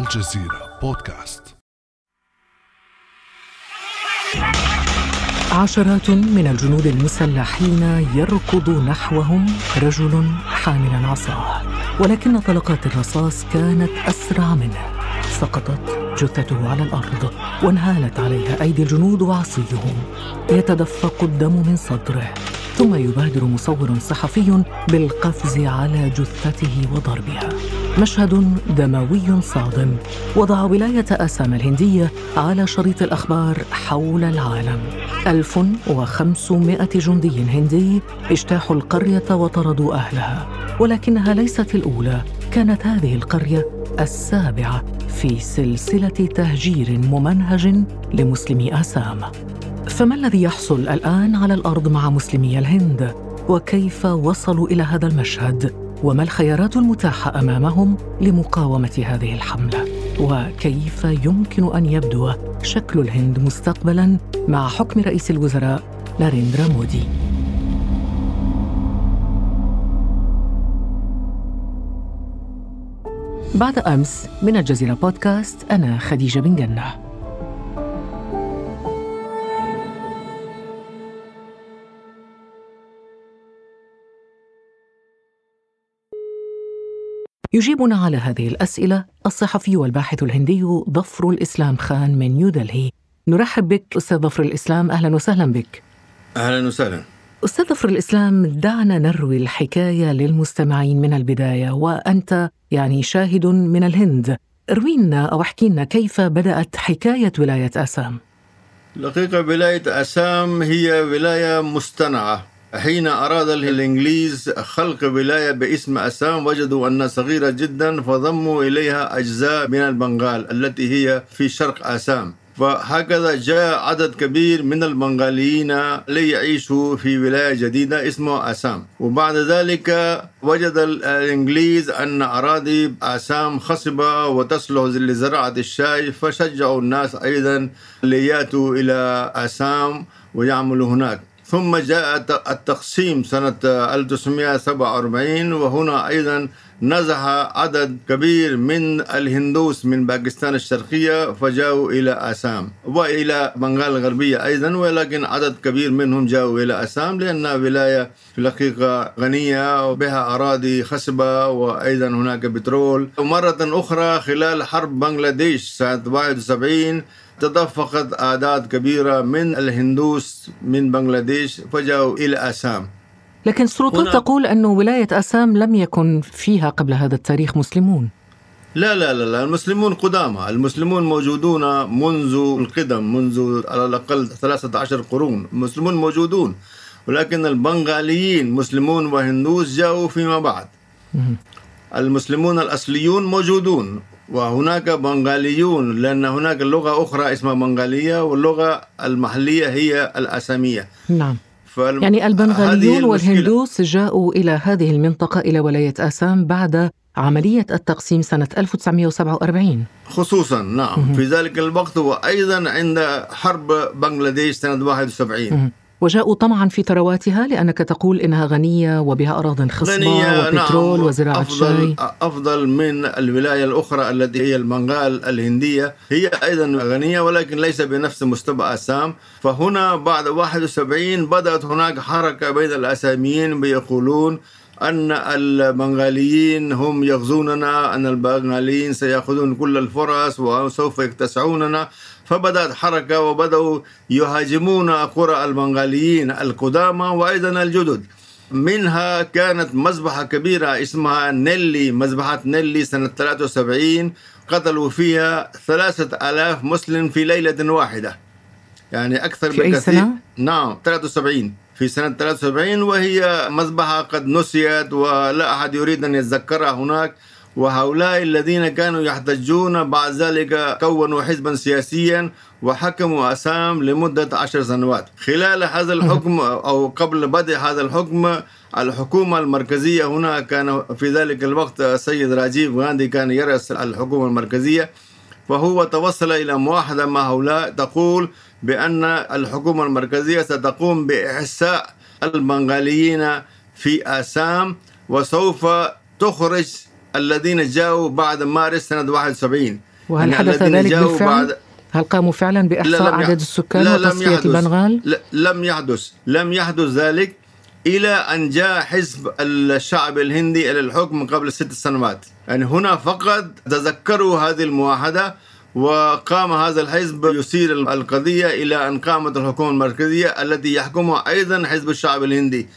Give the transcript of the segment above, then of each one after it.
الجزيرة بودكاست. عشرات من الجنود المسلحين يركض نحوهم رجل حاملا عصاه ولكن طلقات الرصاص كانت أسرع منه. سقطت جثته على الأرض وانهالت عليها أيدي الجنود وعصيهم. يتدفق الدم من صدره ثم يبادر مصور صحفي بالقفز على جثته وضربها. مشهد دموي صادم وضع ولاية آسام الهندية على شريط الأخبار حول العالم 1500 جندي هندي اجتاحوا القرية وطردوا أهلها ولكنها ليست الأولى كانت هذه القرية السابعة في سلسلة تهجير ممنهج لمسلمي آسام فما الذي يحصل الآن على الأرض مع مسلمي الهند؟ وكيف وصلوا إلى هذا المشهد؟ وما الخيارات المتاحة أمامهم لمقاومة هذه الحملة؟ وكيف يمكن أن يبدو شكل الهند مستقبلاً مع حكم رئيس الوزراء ناريندرا مودي؟ بعد أمس من الجزيرة بودكاست أنا خديجة بن جنة يجيبنا على هذه الأسئلة الصحفي والباحث الهندي ظفر الإسلام خان من نيودلهي نرحب بك أستاذ ظفر الإسلام. أهلا وسهلا بك. أهلا وسهلا. أستاذ ظفر الإسلام دعنا نروي الحكاية للمستمعين من البداية وأنت يعني شاهد من الهند. اروينا أو احكي لنا كيف بدأت حكاية ولاية آسام. الحقيقة ولاية أسام هي ولاية مصطنعة حين أراد الإنجليز خلق ولاية باسم أسام وجدوا أنها صغيرة جدا فضموا إليها أجزاء من البنغال التي هي في شرق آسام. فهكذا جاء عدد كبير من البنغاليين ليعيشوا في ولاية جديدة اسمها آسام. وبعد ذلك وجد الإنجليز أن أراضي آسام خصبة وتصلح لزراعة الشاي فشجعوا الناس أيضا ليأتوا إلى آسام ويعملوا هناك. ثم جاء التقسيم سنة 1947 وهنا أيضا نزح عدد كبير من الهندوس من باكستان الشرقية فجاءوا إلى آسام وإلى بنغال الغربية أيضا ولكن عدد كبير منهم جاءوا إلى آسام لأنها ولاية في الحقيقة غنية وبها أراضي خصبة وأيضا هناك بترول. ومرة أخرى خلال حرب بنغلاديش سنة 71 تدفقت أعداد كبيرة من الهندوس من بنغلاديش فجاءوا إلى آسام. لكن السلطات هنا- تقول أن ولاية آسام لم يكن فيها قبل هذا التاريخ مسلمون. لا لا لا لا المسلمون قدامى. المسلمون موجودون منذ القدم منذ على الأقل 13 قرون. المسلمون موجودون ولكن البنغاليين مسلمون وهندوس جاءوا فيما بعد. المسلمون الأصليون موجودون. وهناك بنغاليون لأن هناك لغة أخرى اسمها بنغالية واللغة المحلية هي الأسامية. نعم. فالم... يعني البنغاليون. والهندوس جاءوا إلى هذه المنطقة إلى ولاية آسام بعد عملية التقسيم سنة 1947 خصوصا نعم. في ذلك الوقت وأيضا عند حرب بنغلاديش سنة 71 وجاءوا طمعا في ثرواتها لأنك تقول إنها غنية وبها أراض خصبة غنية وبترول نعم وزراعة أفضل, شاي. أفضل من الولاية الأخرى التي هي البنغال الهندية. هي أيضا غنية ولكن ليس بنفس مستوى آسام فهنا بعد 71 بدأت هناك حركة بين الآساميين بيقولون أن البنغاليين هم يغزوننا أن البنغاليين سيأخذون كل الفرص وسوف يكتسعوننا. فبدأت حركة وبدأوا يهاجمون قرى البنغاليين القدامى وأيضا الجدد. منها كانت مذبحة كبيرة اسمها نيلي مذبحة نيلي سنة 73 قتلوا فيها ثلاثة آلاف مسلم في ليلة واحدة. يعني أكثر في أي بكثير سنة؟ نعم 73 في سنة 73 وهي مذبحة قد نسيت ولا أحد يريد أن يتذكرها هناك. وهؤلاء الذين كانوا يحتجون بعد ذلك كونوا حزبا سياسيا وحكموا أسام لمدة عشر سنوات. خلال هذا الحكم أو قبل بدء هذا الحكم الحكومة المركزية هنا كان في ذلك الوقت السيد راجيف غاندي كان يرأس الحكومة المركزية فهو توصل إلى موحدة مع هؤلاء تقول بأن الحكومة المركزية ستقوم بإحساء البنغاليين في آسام وسوف تخرج الذين جاءوا بعد مارس سنة 71 وهل حدث ذلك بالفعل؟ بعد- هل قاموا فعلا بإحصاء عدد السكان لا، لم وتصفية. البنغال؟ لا لم يحدث لم يحدث ذلك إلى أن جاء حزب الشعب الهندي إلى الحكم قبل ست سنوات يعني هنا فقط تذكروا هذه المواحدة وقام هذا الحزب يثير القضية إلى أن قامت الحكومة المركزية التي يحكمها أيضا حزب الشعب الهندي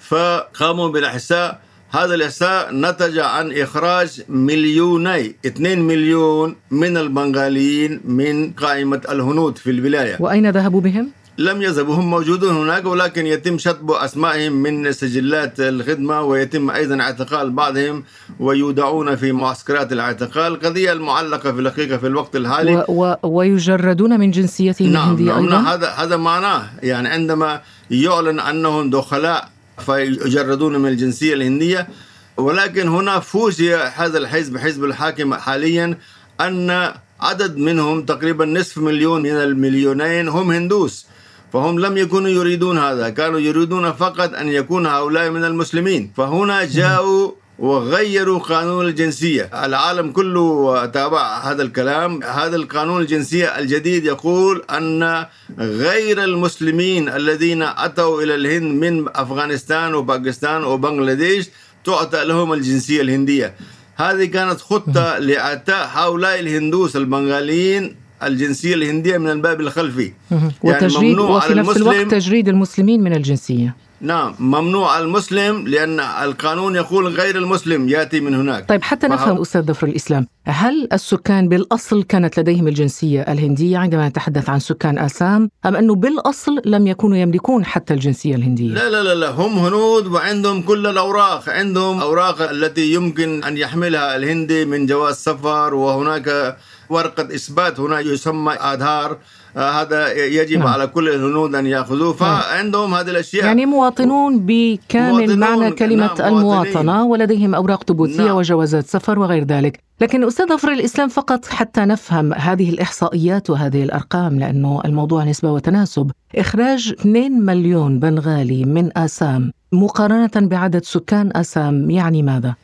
فقاموا بالإحساء هذا الإحساء نتج عن إخراج مليوني 2 مليون من البنغاليين من قائمة الهنود في الولاية وأين ذهبوا بهم؟ لم يذهبوا هم موجودون هناك ولكن يتم شطب أسمائهم من سجلات الخدمة ويتم أيضا اعتقال بعضهم ويودعون في معسكرات الاعتقال قضية المعلقة في الحقيقة في الوقت الحالي و و ويجردون من جنسيتهم نعم, الهندية نعم, أيضا؟ نعم هذا هذا معناه يعني عندما يعلن أنهم دخلاء فيجردون من الجنسية الهندية. ولكن هنا فوجئ هذا الحزب حزب الحاكم حاليا أن عدد منهم تقريبا نصف مليون من المليونين هم هندوس فهم لم يكونوا يريدون هذا كانوا يريدون فقط أن يكون هؤلاء من المسلمين. فهنا جاءوا وغيروا قانون الجنسية. العالم كله تابع هذا الكلام. هذا القانون الجنسية الجديد يقول أن غير المسلمين الذين أتوا إلى الهند من أفغانستان وباكستان وبنغلاديش تعطى لهم الجنسية الهندية. هذه كانت خطة لإعطاء هؤلاء الهندوس البنغاليين الجنسية الهندية من الباب الخلفي. مهم. وتجريد ممنوع وفي على نفس الوقت تجريد المسلمين من الجنسية. نعم ممنوع المسلم لأن القانون يقول غير المسلم يأتي من هناك. طيب حتى نفهم أستاذ ظفر الإسلام هل السكان بالأصل كانت لديهم الجنسية الهندية؟ عندما نتحدث عن سكان آسام أم أنه بالأصل لم يكونوا يملكون حتى الجنسية الهندية؟ لا لا لا لا هم هنود وعندهم كل الأوراق. عندهم أوراق التي يمكن أن يحملها الهندي من جواز سفر وهناك ورقة إثبات هنا يسمى آدهار. هذا يجب نعم. على كل الهنود أن يأخذوه. فعندهم هذه الأشياء. يعني مواطنون بكامل مواطنون، معنى كلمة نعم، المواطنة ولديهم أوراق ثبوتية نعم. وجوازات سفر وغير ذلك. لكن أستاذ ظفر الإسلام فقط حتى نفهم هذه الإحصائيات وهذه الأرقام لأنه الموضوع نسبة وتناسب. إخراج 2 مليون بنغالي من آسام مقارنة بعدد سكان آسام يعني ماذا؟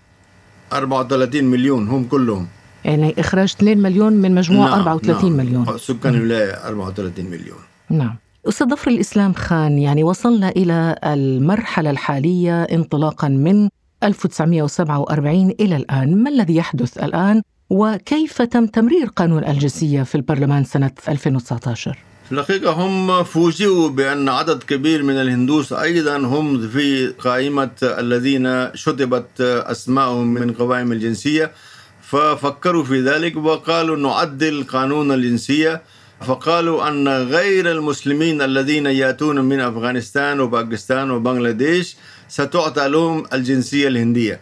34 مليون هم كلهم. يعني إخراج 2 مليون من مجموع نعم، 34 نعم. مليون. سكان الولاية 34 مليون. نعم. أستاذ ظفر الإسلام خان يعني وصلنا إلى المرحلة الحالية انطلاقا من 1947 إلى الآن. ما الذي يحدث الآن؟ وكيف تم تمرير قانون الجنسية في البرلمان سنة 2019 في الحقيقة هم فوجئوا بأن عدد كبير من الهندوس أيضا هم في قائمة الذين شطبت أسماءهم من قوائم الجنسية. ففكروا في ذلك وقالوا نعدل قانون الجنسية. فقالوا أن غير المسلمين الذين يأتون من أفغانستان وباكستان وبنغلاديش ستعطى لهم الجنسية الهندية.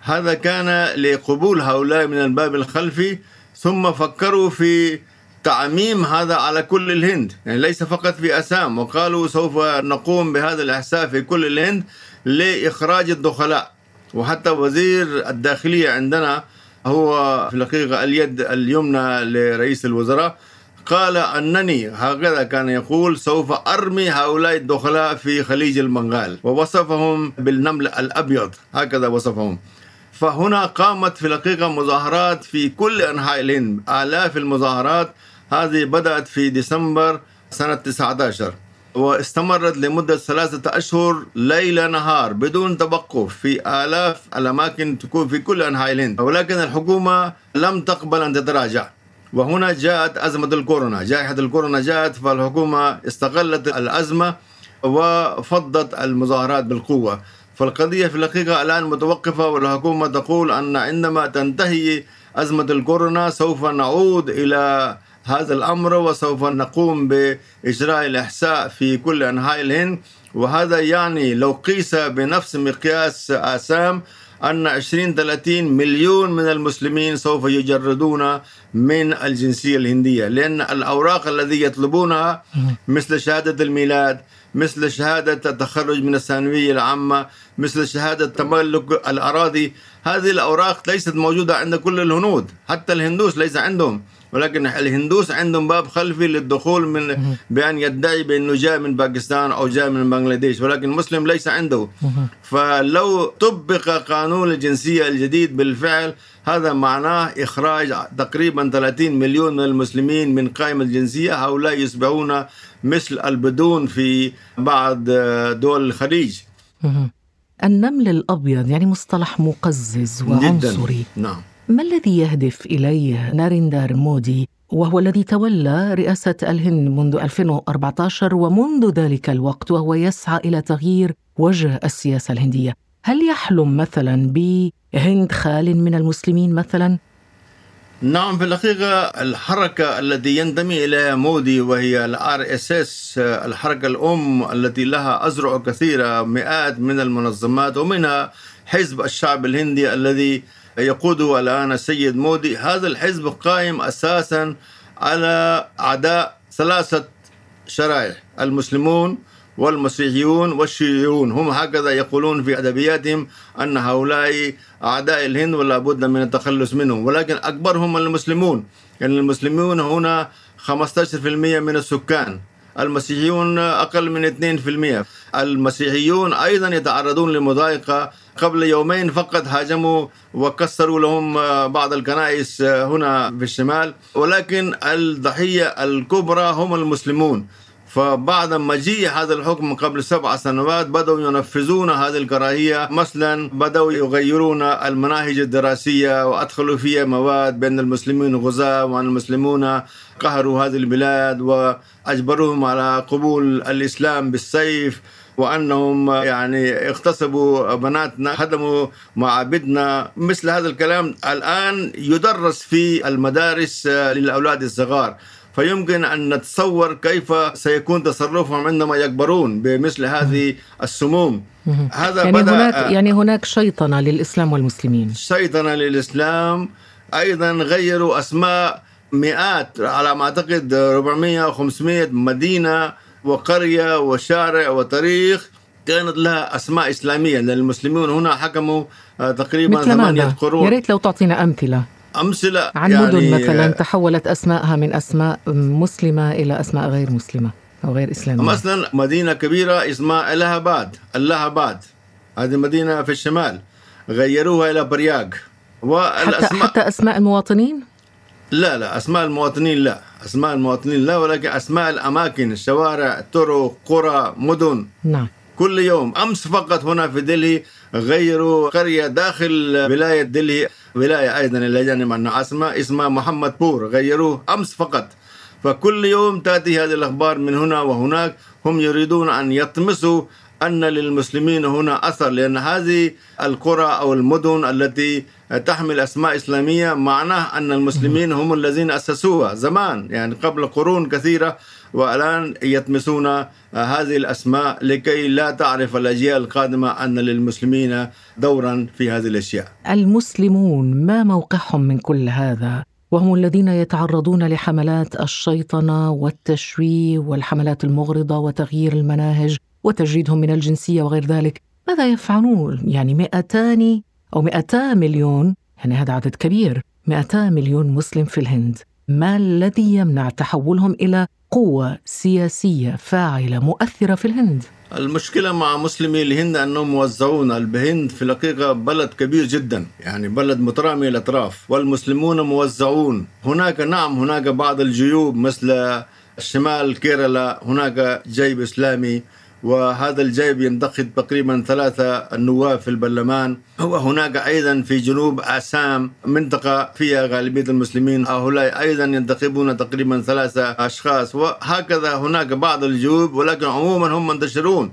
هذا كان لقبول هؤلاء من الباب الخلفي ثم فكروا في تعميم هذا على كل الهند. يعني ليس فقط في أسام. وقالوا سوف نقوم بهذا الإحساء في كل الهند لإخراج الدخلاء. وحتى وزير الداخلية عندنا هو في الحقيقة اليد اليمنى لرئيس الوزراء قال أنني هكذا كان يقول سوف أرمي هؤلاء الدخلاء في خليج البنغال. ووصفهم بالنمل الأبيض هكذا وصفهم. فهنا قامت في الحقيقة مظاهرات في كل أنحاء الهند. آلاف المظاهرات هذه بدأت في ديسمبر سنة 19 واستمرت لمدة ثلاثة أشهر ليل نهار بدون توقف في آلاف الأماكن تكون في كل أنحاء الهند. ولكن الحكومة لم تقبل أن تتراجع. وهنا جاءت أزمة الكورونا. جائحة الكورونا جاءت فالحكومة استغلت الأزمة وفضت المظاهرات بالقوة. فالقضية في الحقيقة الآن متوقفة والحكومة تقول أن عندما تنتهي أزمة الكورونا سوف نعود إلى هذا الأمر وسوف نقوم بإجراء الإحساء في كل أنحاء الهند. وهذا يعني لو قيس بنفس مقياس آسام أن 20 30 مليون من المسلمين سوف يجردون من الجنسية الهندية. لأن الأوراق الذي يطلبونها مثل شهادة الميلاد مثل شهادة التخرج من الثانوية العامة مثل شهادة تملك الأراضي. هذه الأوراق ليست موجودة عند كل الهنود حتى الهندوس ليس عندهم. ولكن الهندوس عندهم باب خلفي للدخول من بأن يدعي بأنه جاء من باكستان أو جاء من بنغلاديش. ولكن المسلم ليس عنده. فلو طبق قانون الجنسية الجديد بالفعل هذا معناه إخراج تقريبا 30 مليون من المسلمين من قائمة الجنسية. هؤلاء يصبحون مثل البدون في بعض دول الخليج. النمل الأبيض يعني مصطلح مقزز وعنصري جداً. نعم ما الذي يهدف إليه ناريندر مودي وهو الذي تولى رئاسة الهند منذ 2014 ومنذ ذلك الوقت وهو يسعى إلى تغيير وجه السياسة الهندية هل يحلم مثلا بهند خال من المسلمين مثلا؟ نعم في الحقيقة الحركة التي ينتمي إليها مودي وهي ال RSS الحركة الأم التي لها أذرع كثيرة مئات من المنظمات ومنها حزب الشعب الهندي الذي يقوده الآن السيد مودي. هذا الحزب قائم أساسا على أعداء ثلاثة شرائح المسلمون والمسيحيون والشيوعيون. هم هكذا يقولون في أدبياتهم أن هؤلاء أعداء الهند ولا بد من التخلص منهم. ولكن أكبرهم المسلمون. يعني المسلمون هنا 15% من السكان. المسيحيون أقل من 2% المسيحيون أيضا يتعرضون لمضايقة. قبل يومين فقط هاجموا وكسروا لهم بعض الكنائس هنا في الشمال. ولكن الضحية الكبرى هم المسلمون. فبعد مجيء هذا الحكم قبل سبع سنوات بدأوا ينفذون هذه الكراهية. مثلا بدأوا يغيرون المناهج الدراسية وأدخلوا فيها مواد بأن المسلمين غزاة وأن المسلمون قهروا هذه البلاد وأجبروهم على قبول الإسلام بالسيف وأنهم يعني اغتصبوا بناتنا هدموا معابدنا. مثل هذا الكلام الآن يدرس في المدارس للأولاد الصغار. فيمكن أن نتصور كيف سيكون تصرفهم عندما يكبرون بمثل هذه السموم. هذا يعني بدأ هناك يعني هناك شيطنة للإسلام والمسلمين. شيطنة للإسلام. أيضا غيروا أسماء مئات على ما أعتقد 400 500 مدينة وقرية وشارع وتاريخ كانت لها أسماء إسلامية. لأن المسلمون هنا حكموا تقريبا ثمانية قرون. يا ريت لو تعطينا أمثلة. أمثلة عن يعني مدن مثلا تحولت أسماءها من أسماء مسلمة إلى أسماء غير مسلمة أو غير إسلامية. مثلا مدينة كبيرة اسمها إلهاباد إلهاباد هذه مدينه في الشمال غيروها إلى برياغ حتى حتى أسماء المواطنين؟ لا لا أسماء المواطنين لا. أسماء المواطنين لا ولكن أسماء الأماكن الشوارع طرق قرى مدن. نعم. كل يوم أمس فقط هنا في دلهي غيروا قرية داخل ولاية دلهي ولاية أيضا إلى جانب العاصمه اسمها محمد بور غيروه أمس فقط. فكل يوم تأتي هذه الأخبار من هنا وهناك هم يريدون أن يطمسوا أن للمسلمين هنا أثر لأن هذه القرى أو المدن التي تحمل أسماء إسلامية معناه أن المسلمين هم الذين أسسوها زمان. يعني قبل قرون كثيرة والآن يطمسون هذه الأسماء لكي لا تعرف الأجيال القادمة أن للمسلمين دورا في هذه الأشياء. المسلمون ما موقعهم من كل هذا؟ وهم الذين يتعرضون لحملات الشيطنه والتشويه والحملات المغرضة وتغيير المناهج وتجريدهم من الجنسية وغير ذلك، ماذا يفعلون؟ يعني 200 أو 200 مليون يعني هذا عدد كبير 200 مليون مسلم في الهند ما الذي يمنع تحولهم إلى قوة سياسية فاعلة مؤثرة في الهند؟ المشكلة مع مسلمي الهند أنهم موزعون الهند في الحقيقة بلد كبير جدا يعني بلد مترامي الأطراف والمسلمون موزعون هناك نعم هناك بعض الجيوب مثل شمال كيرلا هناك جيب إسلامي وهذا الجيب ينتخب تقريبا ثلاثة النواب في البرلمان. وهناك أيضا في جنوب آسام منطقة فيها غالبية المسلمين. هؤلاء أيضا ينتخبون تقريبا ثلاثة أشخاص. وهكذا هناك بعض الجيوب ولكن عموما هم منتشرون.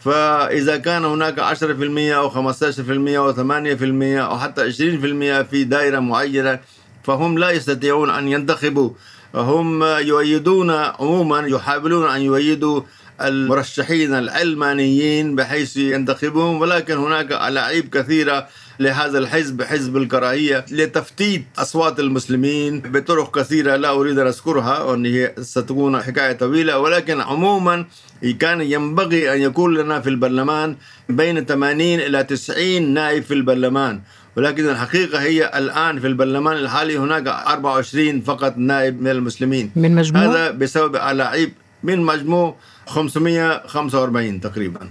فإذا كان هناك 10% أو 15% أو 8% أو حتى 20% في دائرة معينة فهم لا يستطيعون أن ينتخبوا. هم يؤيدون عموما يحاولون أن يؤيدوا المرشحين العلمانيين بحيث ينتخبهم ولكن هناك ألاعيب كثيرة لهذا الحزب حزب الكراهية لتفتيت أصوات المسلمين بطرق كثيرة لا أريد أن أذكرها وأن هي ستكون حكاية طويلة ولكن عموما كان ينبغي أن يكون لنا في البرلمان بين 80 إلى 90 نائب في البرلمان. ولكن الحقيقة هي الآن في البرلمان الحالي هناك 24 فقط نائب من المسلمين. من مجموع؟ هذا بسبب ألاعيب من مجموع 545 تقريبا.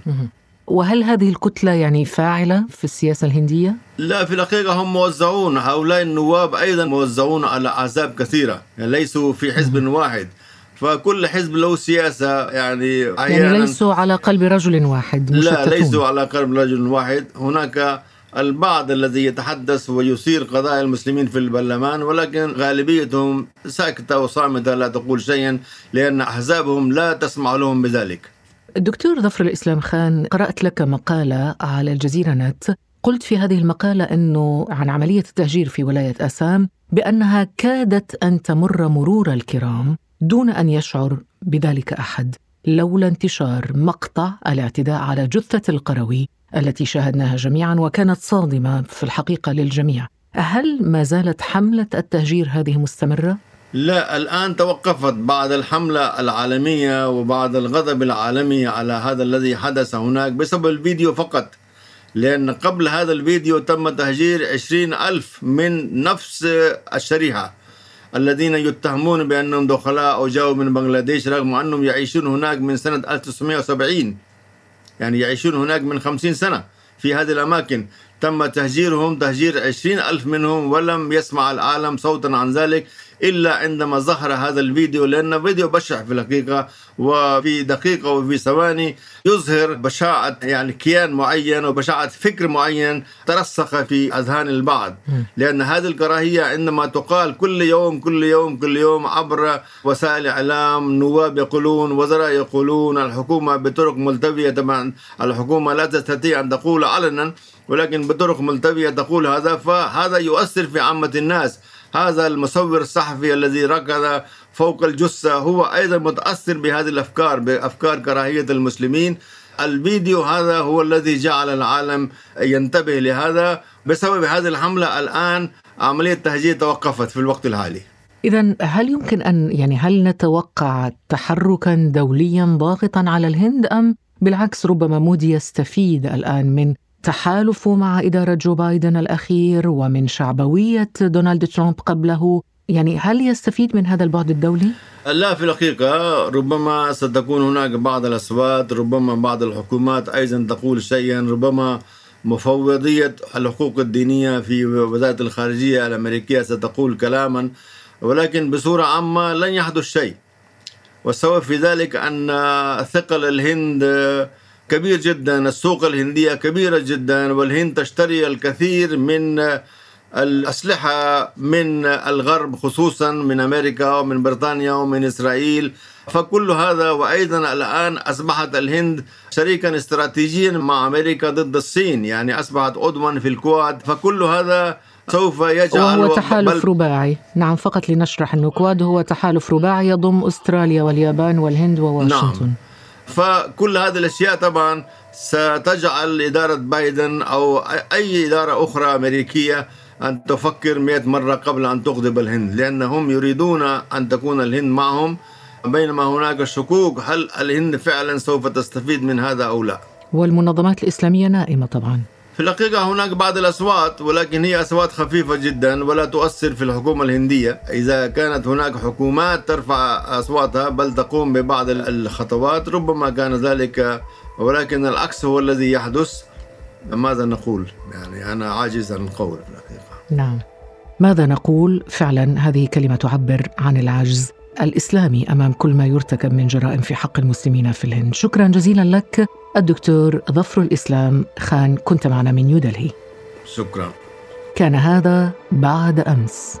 وهل هذه الكتلة يعني فاعلة في السياسة الهندية؟ لا في الحقيقة هم موزعون. هؤلاء النواب أيضا موزعون على أحزاب كثيرة يعني ليسوا في حزب واحد. فكل حزب له سياسة يعني يعني ليسوا على قلب رجل واحد لا مشتتون. ليسوا على قلب رجل واحد. هناك البعض الذي يتحدث ويثير قضايا المسلمين في البرلمان ولكن غالبيتهم ساكتة وصامتة لا تقول شيئا لأن أحزابهم لا تسمع لهم بذلك. الدكتور ظفر الإسلام خان قرأت لك مقالة على الجزيرة نت. قلت في هذه المقالة أنه عن عملية التهجير في ولاية أسام بأنها كادت أن تمر مرور الكرام دون أن يشعر بذلك أحد لولا انتشار مقطع الاعتداء على جثة القروي. التي شاهدناها جميعا وكانت صادمة في الحقيقة للجميع هل ما زالت حملة التهجير هذه مستمرة؟ لا الآن توقفت بعد الحملة العالمية وبعد الغضب العالمي على هذا الذي حدث هناك بسبب الفيديو فقط لأن قبل هذا الفيديو تم تهجير عشرين ألف من نفس الشريحة الذين يتهمون بأنهم دخلاء أو جاءوا من بنغلاديش رغم أنهم يعيشون هناك من سنة 1970 يعني يعيشون هناك من 50 سنة في هذه الأماكن. تم تهجيرهم تهجير عشرين ألف منهم ولم يسمع العالم صوتا عن ذلك. إلا عندما ظهر هذا الفيديو لأن فيديو بشع في الحقيقة وفي دقيقة وفي ثواني يظهر بشاعة يعني كيان معين وبشاعة فكر معين ترسخ في أذهان البعض. لأن هذه الكراهية عندما تقال كل يوم كل يوم كل يوم عبر وسائل إعلام نواب يقولون وزراء يقولون الحكومة بطرق ملتوية طبعا الحكومة لا تستطيع أن تقول علنا ولكن بطرق ملتوية تقول هذا فهذا يؤثر في عامة الناس. هذا المصور الصحفي الذي ركض فوق الجثة هو أيضا متأثر بهذه الأفكار بأفكار كراهية المسلمين. الفيديو هذا هو الذي جعل العالم ينتبه لهذا. بسبب هذه الحملة الآن عملية التهجير توقفت في الوقت الحالي. إذا هل يمكن أن يعني هل نتوقع تحركا دوليا ضاغطا على الهند أم بالعكس ربما مودي يستفيد الآن من تحالفه مع إدارة جو بايدن الأخير ومن شعبوية دونالد ترامب قبله يعني هل يستفيد من هذا البعد الدولي؟ لا في الحقيقة ربما ستكون هناك بعض الأصوات ربما بعض الحكومات أيضا تقول شيئا ربما مفوضية الحقوق الدينية في وزارة الخارجية الأمريكية ستقول كلاما ولكن بصورة عامة لن يحدث شيء والسبب في ذلك أن ثقل الهند كبير جدا السوق الهندية كبيرة جدا والهند تشتري الكثير من الأسلحة من الغرب خصوصا من أمريكا ومن بريطانيا ومن إسرائيل. فكل هذا وأيضا الآن أصبحت الهند شريكا استراتيجيا مع أمريكا ضد الصين يعني أصبحت عضوا في الكواد. فكل هذا سوف يجعل وهو تحالف رباعي. نعم فقط لنشرح أنه كواد هو تحالف رباعي يضم أستراليا واليابان والهند وواشنطن. نعم. فكل هذه الأشياء طبعا ستجعل إدارة بايدن أو أي إدارة أخرى أمريكية أن تفكر 100 مرة قبل أن تغضب الهند لأنهم يريدون أن تكون الهند معهم. بينما هناك شكوك هل الهند فعلا سوف تستفيد من هذا أو لا؟ والمنظمات الإسلامية نائمة طبعا. في الحقيقة هناك بعض الأصوات ولكن هي أصوات خفيفة جدا ولا تؤثر في الحكومة الهندية. إذا كانت هناك حكومات ترفع أصواتها بل تقوم ببعض الخطوات ربما كان ذلك ولكن العكس هو الذي يحدث. ماذا نقول؟ يعني أنا عاجز عن القول في الحقيقة. نعم. ماذا نقول؟ فعلا هذه كلمة تعبر عن العجز الإسلامي أمام كل ما يرتكب من جرائم في حق المسلمين في الهند. شكرا جزيلا لك الدكتور ظفر الإسلام خان كنت معنا من نيودلهي شكرا. كان هذا بعد أمس.